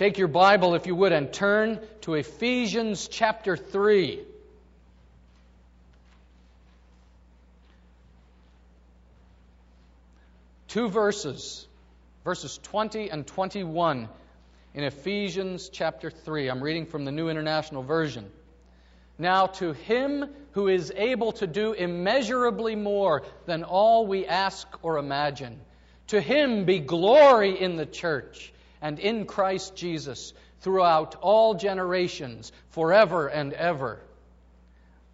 Take your Bible, if you would, and turn to Ephesians chapter 3. Two verses, verses 20 and 21 in Ephesians chapter 3. I'm reading from the New International Version. Now, to him who is able to do immeasurably more than all we ask or imagine, to him be glory in the church and in Christ Jesus throughout all generations, forever and ever.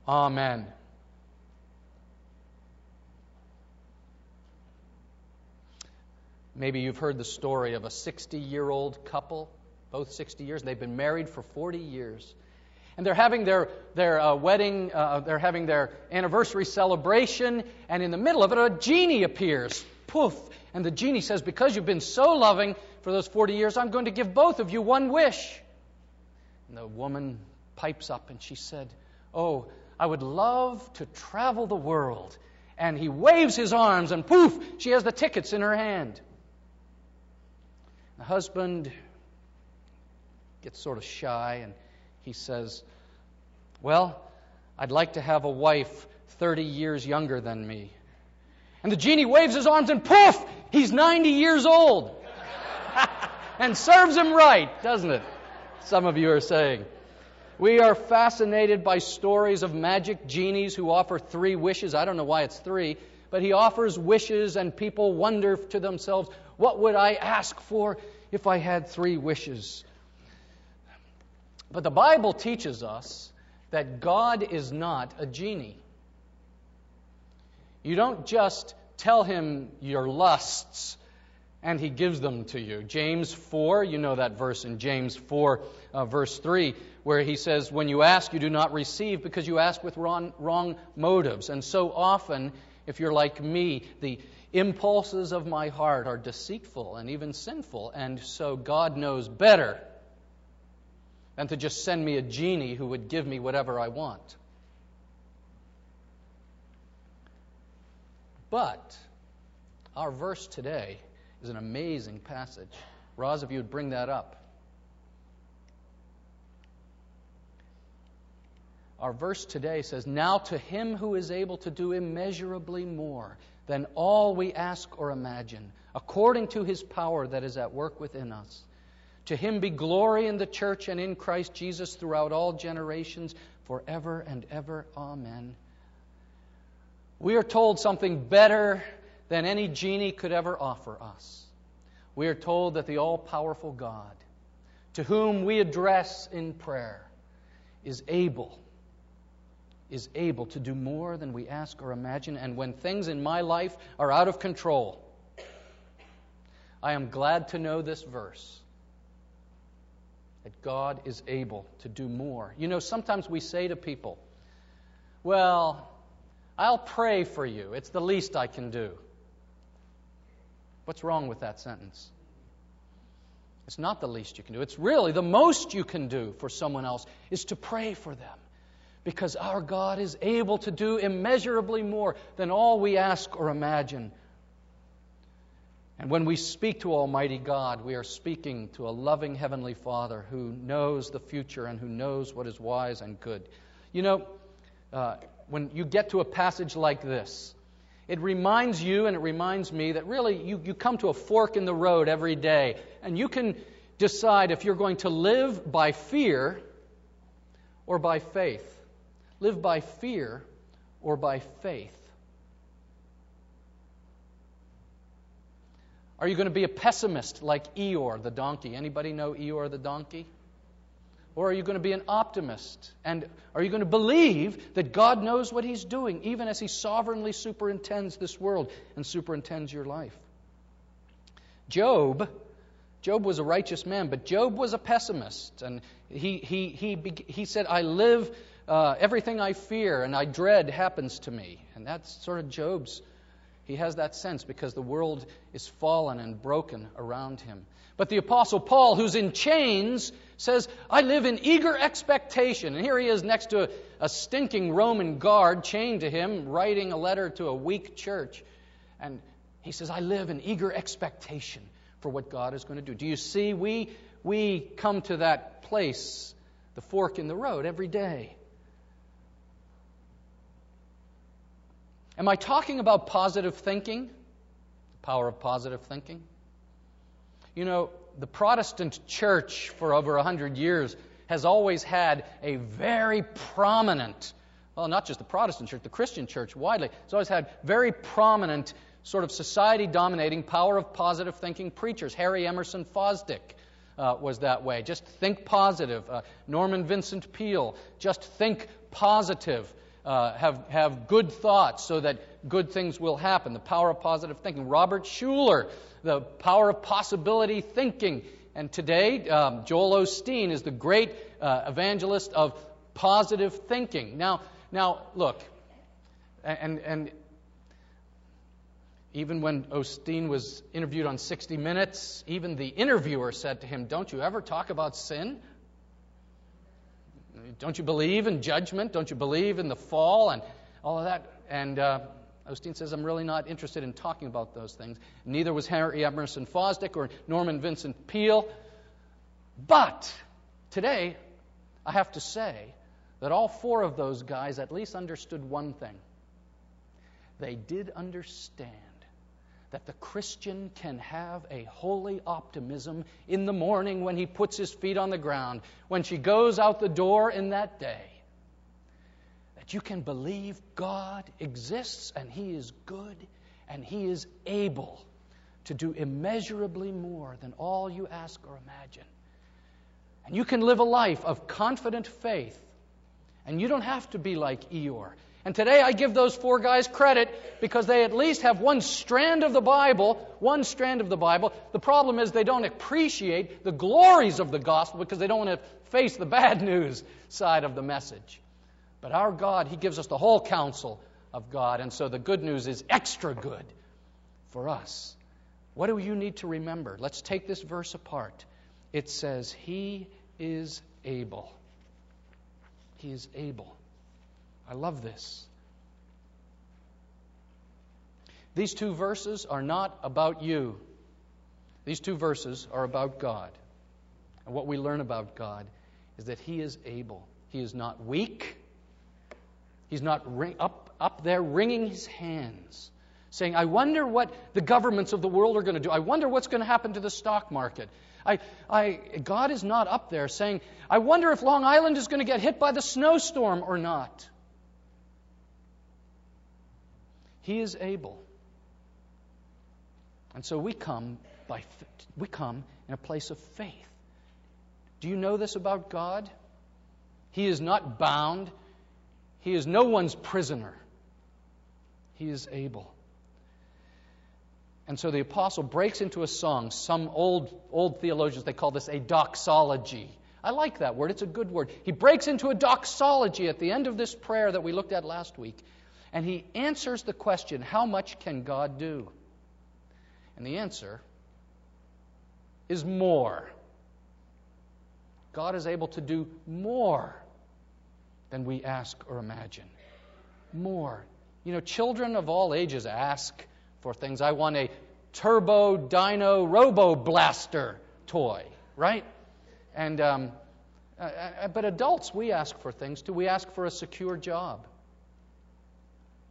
Amen. Maybe you've heard the story of a 60 year old couple, both 60 years. and They've been married for 40 years. And they're having their, their uh, wedding, uh, they're having their anniversary celebration, and in the middle of it, a genie appears. Poof! And the genie says, Because you've been so loving for those 40 years, I'm going to give both of you one wish. And the woman pipes up and she said, Oh, I would love to travel the world. And he waves his arms, and poof, she has the tickets in her hand. The husband gets sort of shy and he says, Well, I'd like to have a wife 30 years younger than me. And the genie waves his arms and poof, he's 90 years old. and serves him right, doesn't it? Some of you are saying. We are fascinated by stories of magic genies who offer three wishes. I don't know why it's three, but he offers wishes, and people wonder to themselves, what would I ask for if I had three wishes? But the Bible teaches us that God is not a genie. You don't just tell him your lusts and he gives them to you. James 4, you know that verse in James 4, uh, verse 3, where he says, When you ask, you do not receive because you ask with wrong, wrong motives. And so often, if you're like me, the impulses of my heart are deceitful and even sinful, and so God knows better than to just send me a genie who would give me whatever I want. But our verse today is an amazing passage. Roz, if you would bring that up. Our verse today says, Now to him who is able to do immeasurably more than all we ask or imagine, according to his power that is at work within us. To him be glory in the church and in Christ Jesus throughout all generations, forever and ever. Amen. We are told something better than any genie could ever offer us. We are told that the all powerful God, to whom we address in prayer, is able is able to do more than we ask or imagine. And when things in my life are out of control, I am glad to know this verse that God is able to do more. You know, sometimes we say to people, Well, I'll pray for you. It's the least I can do. What's wrong with that sentence? It's not the least you can do. It's really the most you can do for someone else is to pray for them because our God is able to do immeasurably more than all we ask or imagine. And when we speak to Almighty God, we are speaking to a loving Heavenly Father who knows the future and who knows what is wise and good. You know, uh, when you get to a passage like this, it reminds you and it reminds me that really you, you come to a fork in the road every day, and you can decide if you're going to live by fear or by faith live by fear or by faith? Are you going to be a pessimist like Eeyore the donkey? Anybody know Eeyore the donkey? Or are you going to be an optimist? And are you going to believe that God knows what He's doing, even as He sovereignly superintends this world and superintends your life? Job, Job was a righteous man, but Job was a pessimist. And he, he, he, he said, I live uh, everything I fear and I dread happens to me. And that's sort of Job's. He has that sense because the world is fallen and broken around him. But the Apostle Paul, who's in chains, says, I live in eager expectation. And here he is next to a, a stinking Roman guard chained to him, writing a letter to a weak church. And he says, I live in eager expectation for what God is going to do. Do you see? We, we come to that place, the fork in the road, every day. Am I talking about positive thinking? The power of positive thinking? You know, the Protestant church for over a hundred years has always had a very prominent, well, not just the Protestant church, the Christian church widely, has always had very prominent sort of society dominating power of positive thinking preachers. Harry Emerson Fosdick uh, was that way. Just think positive. Uh, Norman Vincent Peale, just think positive uh, have, have good thoughts so that good things will happen. The power of positive thinking. Robert Schuller, the power of possibility thinking. And today, um, Joel Osteen is the great uh, evangelist of positive thinking. Now, now look, and, and even when Osteen was interviewed on 60 Minutes, even the interviewer said to him, Don't you ever talk about sin? Don't you believe in judgment? Don't you believe in the fall and all of that? And uh, Osteen says, I'm really not interested in talking about those things. Neither was Harry Emerson Fosdick or Norman Vincent Peale. But today, I have to say that all four of those guys at least understood one thing. They did understand that the Christian can have a holy optimism in the morning when he puts his feet on the ground, when she goes out the door in that day. That you can believe God exists and He is good and He is able to do immeasurably more than all you ask or imagine. And you can live a life of confident faith. And you don't have to be like Eeyore. And today I give those four guys credit because they at least have one strand of the Bible, one strand of the Bible. The problem is they don't appreciate the glories of the gospel because they don't want to face the bad news side of the message. But our God, He gives us the whole counsel of God, and so the good news is extra good for us. What do you need to remember? Let's take this verse apart. It says, He is able. He is able. I love this. These two verses are not about you. These two verses are about God. And what we learn about God is that He is able. He is not weak. He's not ring, up, up there wringing His hands, saying, I wonder what the governments of the world are going to do. I wonder what's going to happen to the stock market. I, I, God is not up there saying, I wonder if Long Island is going to get hit by the snowstorm or not. He is able. And so we come by we come in a place of faith. Do you know this about God? He is not bound. He is no one's prisoner. He is able. And so the apostle breaks into a song. Some old old theologians they call this a doxology. I like that word. It's a good word. He breaks into a doxology at the end of this prayer that we looked at last week and he answers the question how much can God do? And the answer is more. God is able to do more than we ask or imagine. More. You know, children of all ages ask for things. I want a turbo dino robo blaster toy, right? And um, uh, uh but adults, we ask for things too. We ask for a secure job.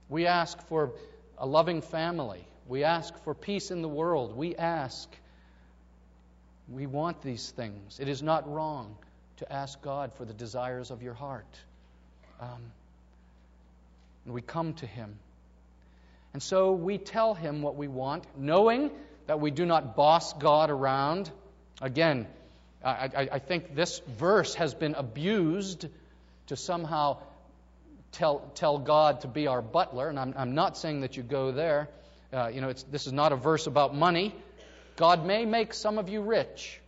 We ask for a loving family. We ask for peace in the world. We ask. We want these things. It is not wrong to ask God for the desires of your heart. Um, and we come to Him. And so we tell Him what we want, knowing that we do not boss God around. Again, I, I, I think this verse has been abused to somehow tell, tell God to be our butler, and I'm, I'm not saying that you go there. Uh, you know, this is not a verse about money. God may make some of you rich.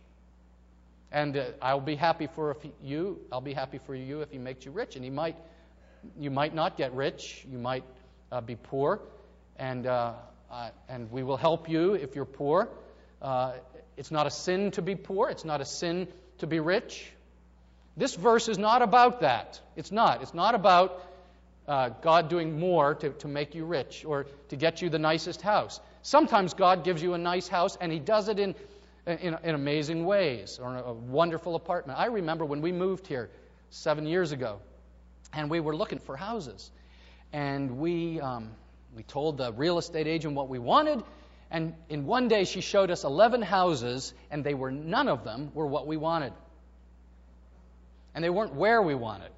And uh, I'll be happy for if you, I'll be happy for you if he makes you rich. And he might, you might not get rich. You might uh, be poor. And, uh, and we will help you if you're poor. Uh, it's not a sin to be poor. It's not a sin to be rich. This verse is not about that. It's not. It's not about uh, God doing more to, to make you rich or to get you the nicest house. Sometimes God gives you a nice house and He does it in in, in amazing ways or a wonderful apartment. I remember when we moved here seven years ago, and we were looking for houses. And we, um, we told the real estate agent what we wanted, and in one day she showed us 11 houses, and they were none of them were what we wanted. And they weren't where we wanted.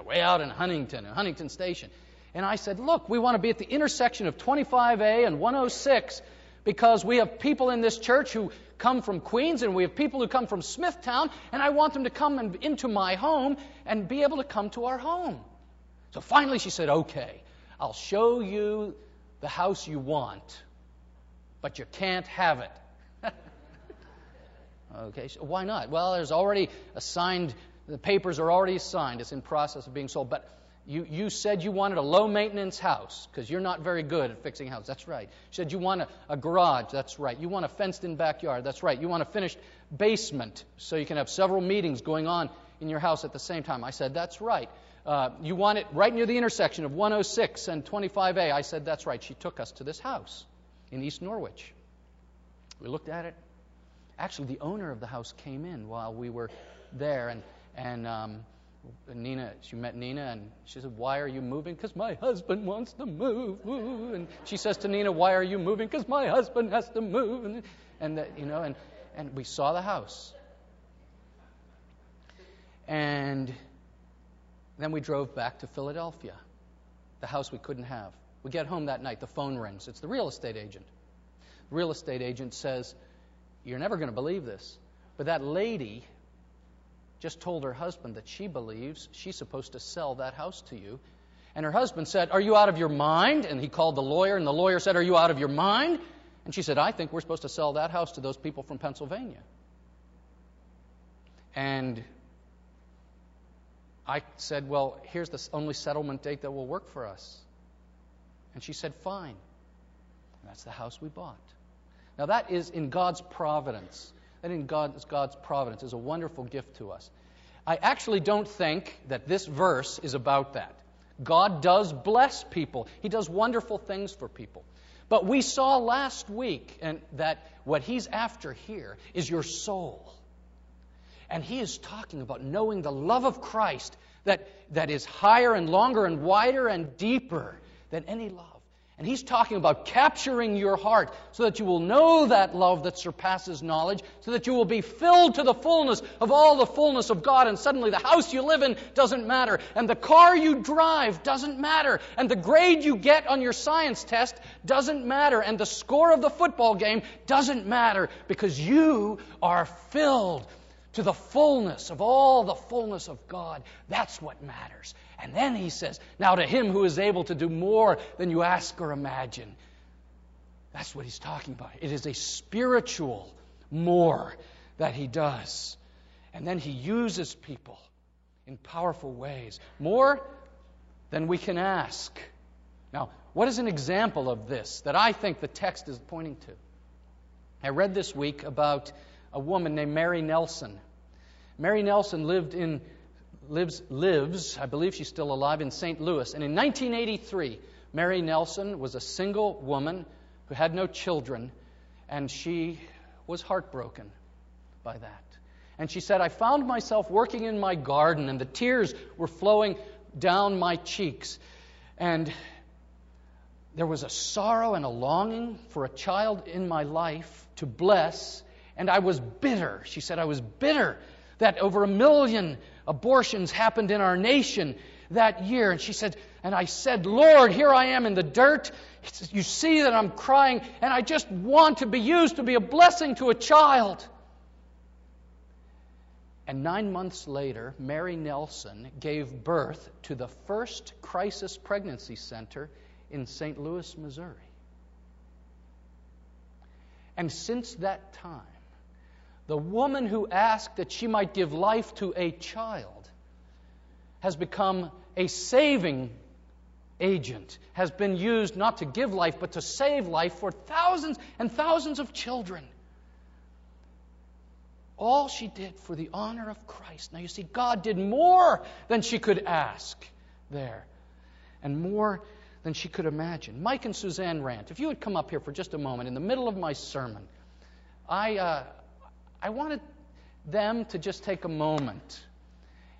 Way out in Huntington, in Huntington Station. And I said, Look, we want to be at the intersection of 25A and 106 because we have people in this church who come from Queens and we have people who come from Smithtown, and I want them to come into my home and be able to come to our home. So finally she said, Okay, I'll show you the house you want, but you can't have it. okay, so why not? Well, there's already assigned, the papers are already signed, it's in process of being sold, but you, you said you wanted a low maintenance house because you're not very good at fixing houses. That's right. You said you want a, a garage. That's right. You want a fenced in backyard. That's right. You want a finished basement so you can have several meetings going on in your house at the same time. I said, That's right. Uh, you want it right near the intersection of 106 and 25A. I said, That's right. She took us to this house in East Norwich. We looked at it. Actually, the owner of the house came in while we were there, and, and um, Nina, she met Nina, and she said, "Why are you moving? Because my husband wants to move." And she says to Nina, "Why are you moving? Because my husband has to move." And, and that, you know, and and we saw the house, and then we drove back to Philadelphia, the house we couldn't have. We get home that night. The phone rings. It's the real estate agent. The real estate agent says, "You're never going to believe this, but that lady just told her husband that she believes she's supposed to sell that house to you. And her husband said, Are you out of your mind? And he called the lawyer, and the lawyer said, Are you out of your mind? And she said, I think we're supposed to sell that house to those people from Pennsylvania. And I said, Well, here's the only settlement date that will work for us. And she said, Fine. And that's the house we bought. Now, that is in God's providence that in God's, God's providence is a wonderful gift to us. I actually don't think that this verse is about that. God does bless people, He does wonderful things for people. But we saw last week and that what He's after here is your soul. And He is talking about knowing the love of Christ that, that is higher and longer and wider and deeper than any love. And he's talking about capturing your heart so that you will know that love that surpasses knowledge, so that you will be filled to the fullness of all the fullness of God. And suddenly the house you live in doesn't matter, and the car you drive doesn't matter, and the grade you get on your science test doesn't matter, and the score of the football game doesn't matter because you are filled to the fullness of all the fullness of God. That's what matters. And then he says, Now to him who is able to do more than you ask or imagine. That's what he's talking about. It is a spiritual more that he does. And then he uses people in powerful ways. More than we can ask. Now, what is an example of this that I think the text is pointing to? I read this week about a woman named Mary Nelson. Mary Nelson lived in lives, lives, I believe she's still alive, in St. Louis. And in 1983, Mary Nelson was a single woman who had no children, and she was heartbroken by that. And she said, I found myself working in my garden, and the tears were flowing down my cheeks. And there was a sorrow and a longing for a child in my life to bless, and I was bitter. She said, I was bitter that over a million abortions happened in our nation that year. And she said, and I said, Lord, here I am in the dirt. You see that I'm crying, and I just want to be used to be a blessing to a child. And nine months later, Mary Nelson gave birth to the first crisis pregnancy center in St. Louis, Missouri. And since that time, the woman who asked that she might give life to a child has become a saving agent, has been used not to give life, but to save life for thousands and thousands of children. All she did for the honor of Christ. Now you see, God did more than she could ask there, and more than she could imagine. Mike and Suzanne Rant, if you would come up here for just a moment in the middle of my sermon, I, uh, I wanted them to just take a moment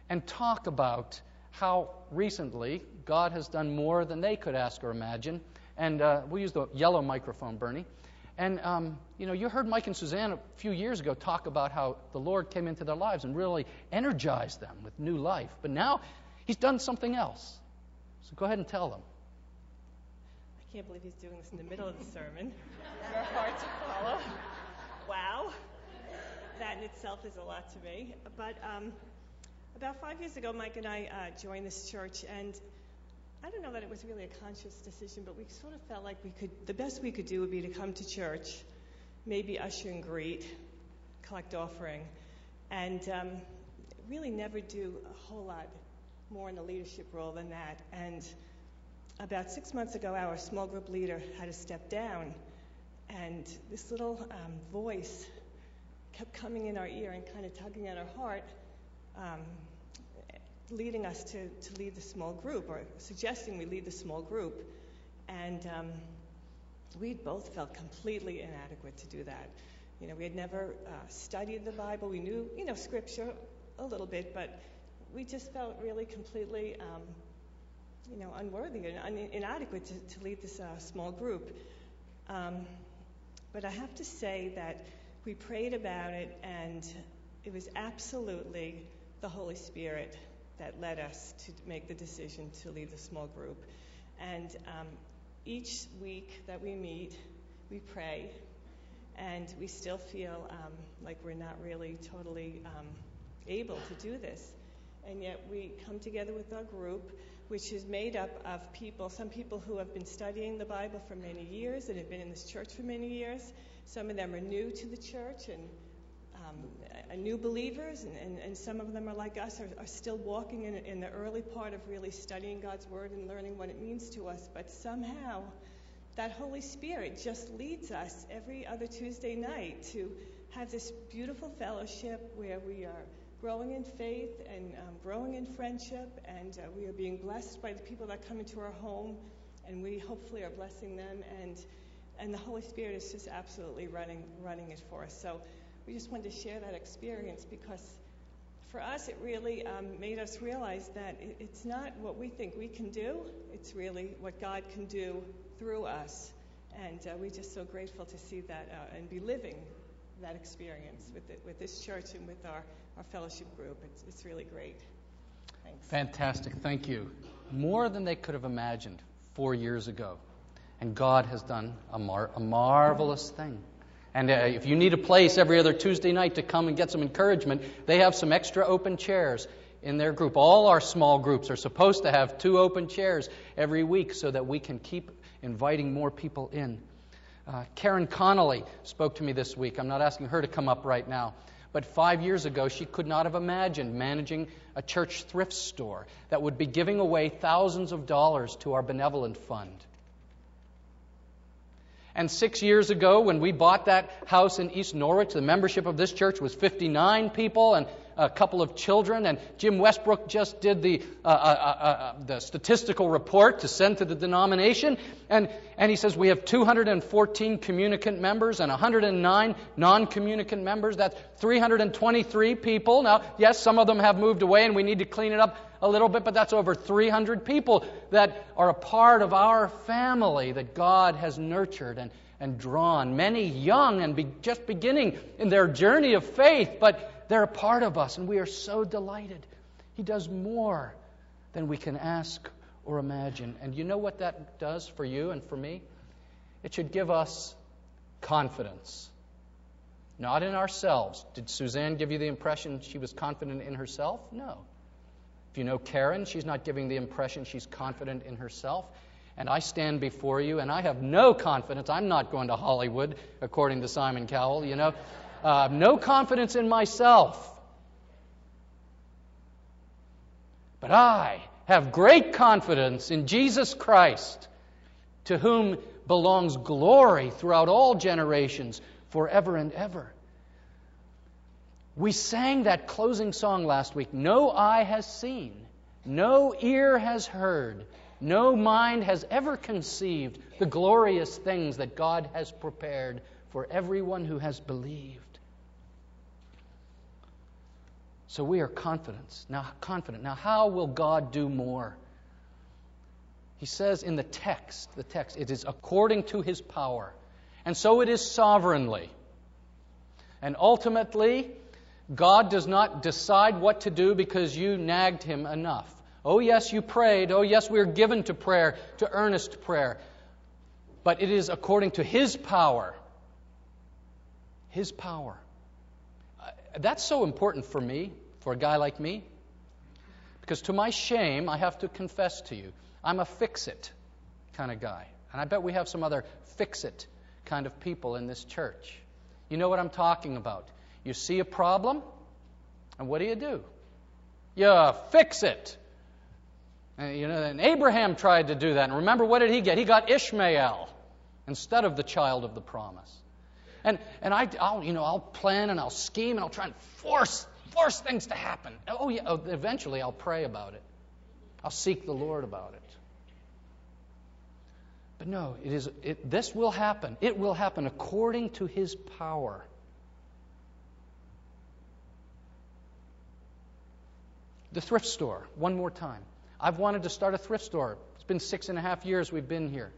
and talk about how recently God has done more than they could ask or imagine. And uh, we'll use the yellow microphone, Bernie. And, um, you know, you heard Mike and Suzanne a few years ago talk about how the Lord came into their lives and really energized them with new life. But now He's done something else. So go ahead and tell them. I can't believe he's doing this in the middle of the sermon. You're hard to follow. Wow. That in itself is a lot to me. But um, about five years ago, Mike and I uh, joined this church, and I don't know that it was really a conscious decision, but we sort of felt like we could, the best we could do would be to come to church, maybe usher and greet, collect offering, and um, really never do a whole lot more in the leadership role than that. And about six months ago, our small group leader had to step down, and this little um, voice kept coming in our ear and kind of tugging at our heart. Um, leading us to, to lead the small group or suggesting we lead the small group. And um, we both felt completely inadequate to do that. You know, we had never uh, studied the Bible. We knew, you know, scripture a little bit, but we just felt really completely, um, you know, unworthy and un- inadequate to, to, lead this uh, small group. Um, but I have to say that we prayed about it, and it was absolutely the Holy Spirit that led us to make the decision to lead the small group. And um, each week that we meet, we pray, and we still feel um, like we're not really totally um, able to do this. And yet we come together with our group, which is made up of people, some people who have been studying the Bible for many years and have been in this church for many years. Some of them are new to the church and um, new believers, and, and, and, some of them are like us, are, are still walking in, in the early part of really studying God's Word and learning what it means to us. But somehow, that Holy Spirit just leads us every other Tuesday night to have this beautiful fellowship where we are growing in faith and um, growing in friendship, and uh, we are being blessed by the people that come into our home, and we hopefully are blessing them, and and the Holy Spirit is just absolutely running running it for us. So we just wanted to share that experience because for us it really um, made us realize that it, it's not what we think we can do, it's really what God can do through us. And uh, we're just so grateful to see that uh, and be living that experience with, it, with this church and with our, our fellowship group. It's, it's really great. Thanks. Fantastic. Thank you. More than they could have imagined four years ago. And God has done a, mar- a marvelous thing. And uh, if you need a place every other Tuesday night to come and get some encouragement, they have some extra open chairs in their group. All our small groups are supposed to have two open chairs every week so that we can keep inviting more people in. Uh, Karen Connolly spoke to me this week. I'm not asking her to come up right now. But five years ago, she could not have imagined managing a church thrift store that would be giving away thousands of dollars to our benevolent fund. And six years ago, when we bought that house in East Norwich, the membership of this church was 59 people and a couple of children. And Jim Westbrook just did the, uh, uh, uh, uh, the statistical report to send to the denomination. And, and he says we have 214 communicant members and 109 non communicant members. That's 323 people. Now, yes, some of them have moved away and we need to clean it up a little bit, but that's over 300 people that are a part of our family that God has nurtured and, and drawn. Many young and be, just beginning in their journey of faith, but they're a part of us, and we are so delighted. He does more than we can ask or imagine. And you know what that does for you and for me? It should give us confidence. Not in ourselves. Did Suzanne give you the impression she was confident in herself? No. If you know Karen, she's not giving the impression she's confident in herself. And I stand before you and I have no confidence. I'm not going to Hollywood, according to Simon Cowell, you know. Uh, no confidence in myself. But I have great confidence in Jesus Christ, to whom belongs glory throughout all generations, forever and ever. We sang that closing song last week. No eye has seen, no ear has heard, no mind has ever conceived the glorious things that God has prepared for everyone who has believed. So we are confident. Now, confident. Now, how will God do more? He says in the text, the text, it is according to his power. And so it is sovereignly. And ultimately, God does not decide what to do because you nagged him enough. Oh, yes, you prayed. Oh, yes, we are given to prayer, to earnest prayer. But it is according to His power. His power. That's so important for me, for a guy like me. Because to my shame, I have to confess to you, I'm a fix it kind of guy. And I bet we have some other fix it kind of people in this church. You know what I'm talking about. You see a problem, and what do you do? You fix it. And, you know, and Abraham tried to do that. And remember, what did he get? He got Ishmael instead of the child of the promise. And, and I, I'll, you know, I'll plan and I'll scheme and I'll try and force, force things to happen. Oh, yeah, oh, eventually I'll pray about it. I'll seek the Lord about it. But no, it is, it, this will happen. It will happen according to His power. The thrift store, one more time. I've wanted to start a thrift store. It's been six and a half years we've been here.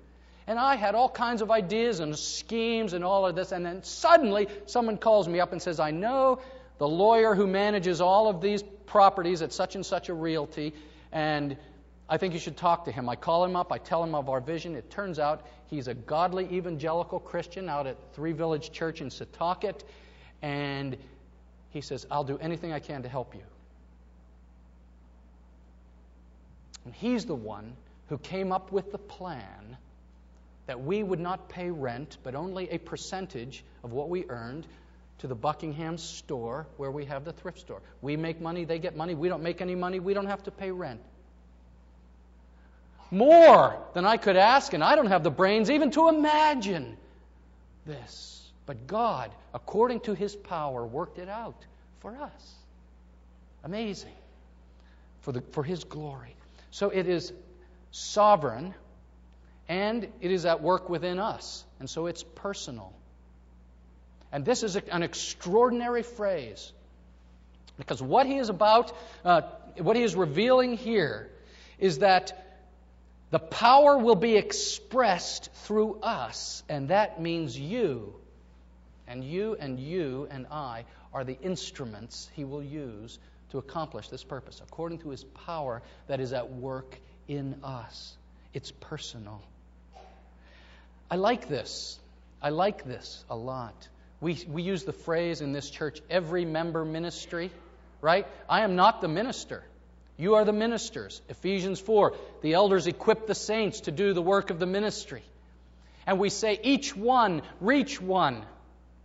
And I had all kinds of ideas and schemes and all of this. And then suddenly someone calls me up and says, I know the lawyer who manages all of these properties at such and such a realty, and I think you should talk to him. I call him up, I tell him of our vision. It turns out he's a godly evangelical Christian out at Three Village Church in Setauket, and he says, I'll do anything I can to help you. And he's the one who came up with the plan that we would not pay rent, but only a percentage of what we earned to the Buckingham store where we have the thrift store. We make money, they get money. We don't make any money, we don't have to pay rent. More than I could ask, and I don't have the brains even to imagine this. But God, according to His power, worked it out for us. Amazing. For, the, for His glory. So it is sovereign and it is at work within us. And so it's personal. And this is an extraordinary phrase because what he is about, uh, what he is revealing here, is that the power will be expressed through us, and that means you. And you and you and I are the instruments he will use to accomplish this purpose, according to his power that is at work in us. It's personal. I like this. I like this a lot. We, we use the phrase in this church, every member ministry, right? I am not the minister. You are the ministers. Ephesians 4 the elders equip the saints to do the work of the ministry. And we say, each one, reach one.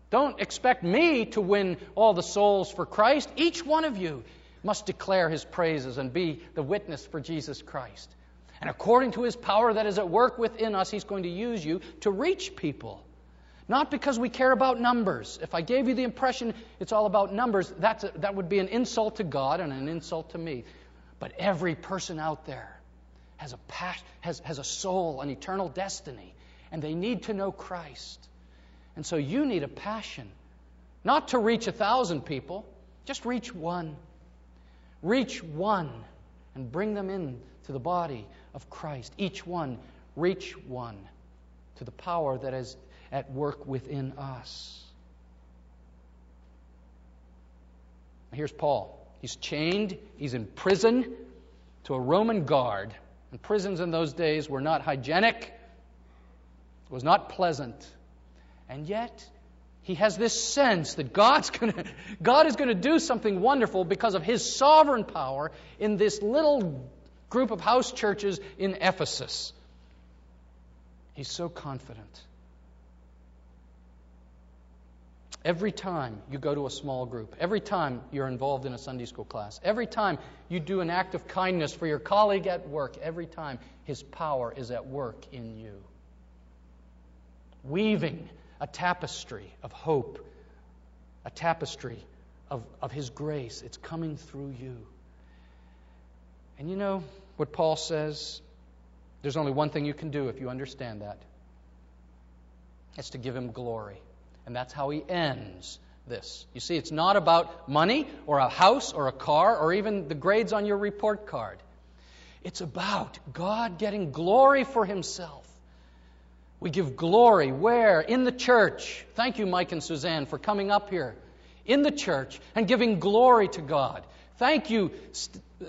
Don't expect me to win all the souls for Christ. Each one of you must declare his praises and be the witness for Jesus Christ. And according to his power that is at work within us, he's going to use you to reach people. Not because we care about numbers. If I gave you the impression it's all about numbers, that's a, that would be an insult to God and an insult to me. But every person out there has a, pas- has, has a soul, an eternal destiny, and they need to know Christ. And so you need a passion, not to reach a thousand people, just reach one. Reach one and bring them in to the body of Christ. Each one, reach one to the power that is at work within us. Here's Paul. He's chained, he's in prison to a Roman guard. And prisons in those days were not hygienic, it was not pleasant. And yet, he has this sense that God's gonna, God is going to do something wonderful because of his sovereign power in this little group of house churches in Ephesus. He's so confident. Every time you go to a small group, every time you're involved in a Sunday school class, every time you do an act of kindness for your colleague at work, every time His power is at work in you. Weaving a tapestry of hope, a tapestry of, of His grace. It's coming through you. And you know what Paul says? There's only one thing you can do if you understand that it's to give Him glory. And that's how he ends this. You see, it's not about money or a house or a car or even the grades on your report card. It's about God getting glory for Himself. We give glory where? In the church. Thank you, Mike and Suzanne, for coming up here. In the church and giving glory to God. Thank you,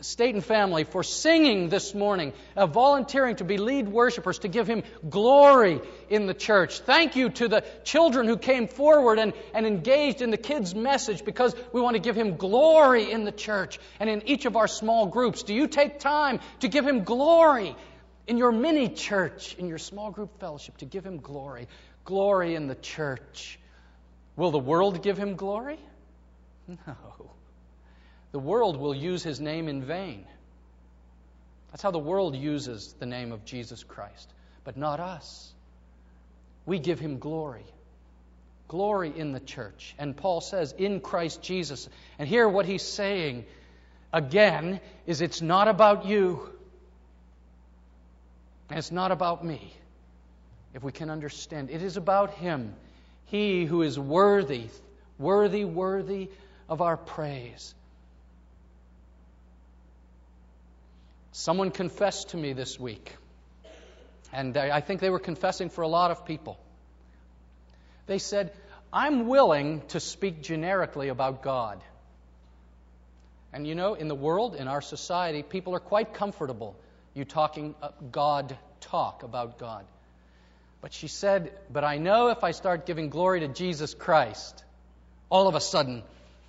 Staten family, for singing this morning, uh, volunteering to be lead worshipers, to give Him glory in the church. Thank you to the children who came forward and, and engaged in the kids' message because we want to give Him glory in the church and in each of our small groups. Do you take time to give Him glory in your mini church, in your small group fellowship, to give Him glory? Glory in the church. Will the world give Him glory? No. The world will use his name in vain. That's how the world uses the name of Jesus Christ, but not us. We give him glory. Glory in the church. And Paul says, in Christ Jesus. And here, what he's saying again is it's not about you, and it's not about me, if we can understand. It is about him, he who is worthy, worthy, worthy of our praise. Someone confessed to me this week, and I think they were confessing for a lot of people. They said, I'm willing to speak generically about God. And you know, in the world, in our society, people are quite comfortable you talking uh, God talk about God. But she said, But I know if I start giving glory to Jesus Christ, all of a sudden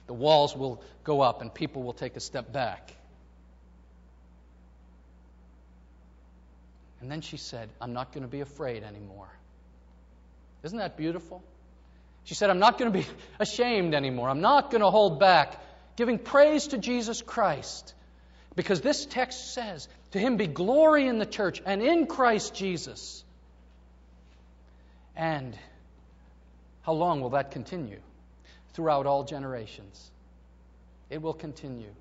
the walls will go up and people will take a step back. And then she said, I'm not going to be afraid anymore. Isn't that beautiful? She said, I'm not going to be ashamed anymore. I'm not going to hold back, giving praise to Jesus Christ. Because this text says, To him be glory in the church and in Christ Jesus. And how long will that continue? Throughout all generations. It will continue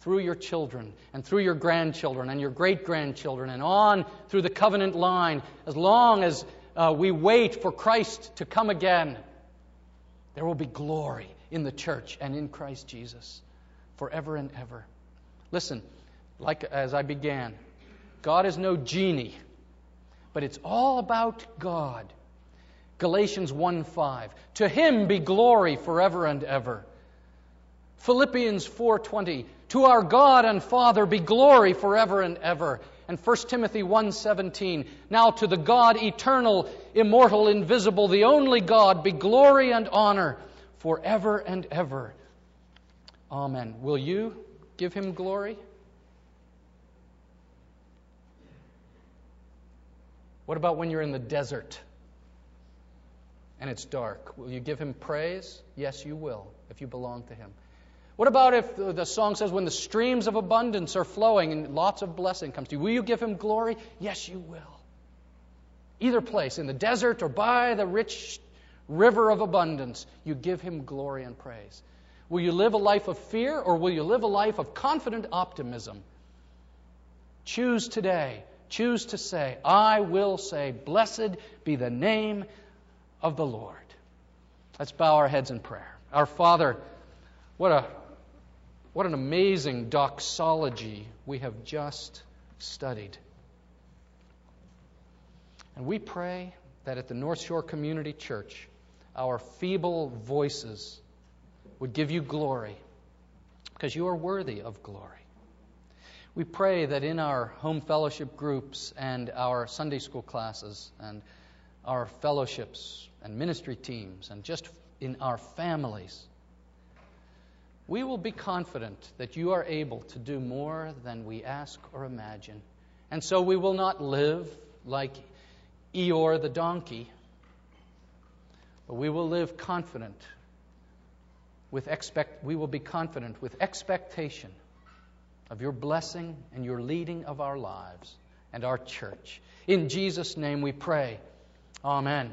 through your children and through your grandchildren and your great grandchildren and on through the covenant line as long as uh, we wait for Christ to come again. There will be glory in the church and in Christ Jesus forever and ever. Listen, like as I began, God is no genie, but it's all about God. Galatians 1 5. To him be glory forever and ever. Philippians 4:20 To our God and Father be glory forever and ever. And 1 Timothy 1:17 Now to the God eternal, immortal, invisible, the only God be glory and honor forever and ever. Amen. Will you give him glory? What about when you're in the desert and it's dark? Will you give him praise? Yes, you will, if you belong to him. What about if the song says, when the streams of abundance are flowing and lots of blessing comes to you? Will you give him glory? Yes, you will. Either place, in the desert or by the rich river of abundance, you give him glory and praise. Will you live a life of fear or will you live a life of confident optimism? Choose today. Choose to say, I will say, Blessed be the name of the Lord. Let's bow our heads in prayer. Our Father, what a what an amazing doxology we have just studied. And we pray that at the North Shore Community Church, our feeble voices would give you glory because you are worthy of glory. We pray that in our home fellowship groups and our Sunday school classes and our fellowships and ministry teams and just in our families, we will be confident that you are able to do more than we ask or imagine. And so we will not live like Eeyore the donkey, but we will live confident with expect we will be confident with expectation of your blessing and your leading of our lives and our church. In Jesus' name we pray. Amen.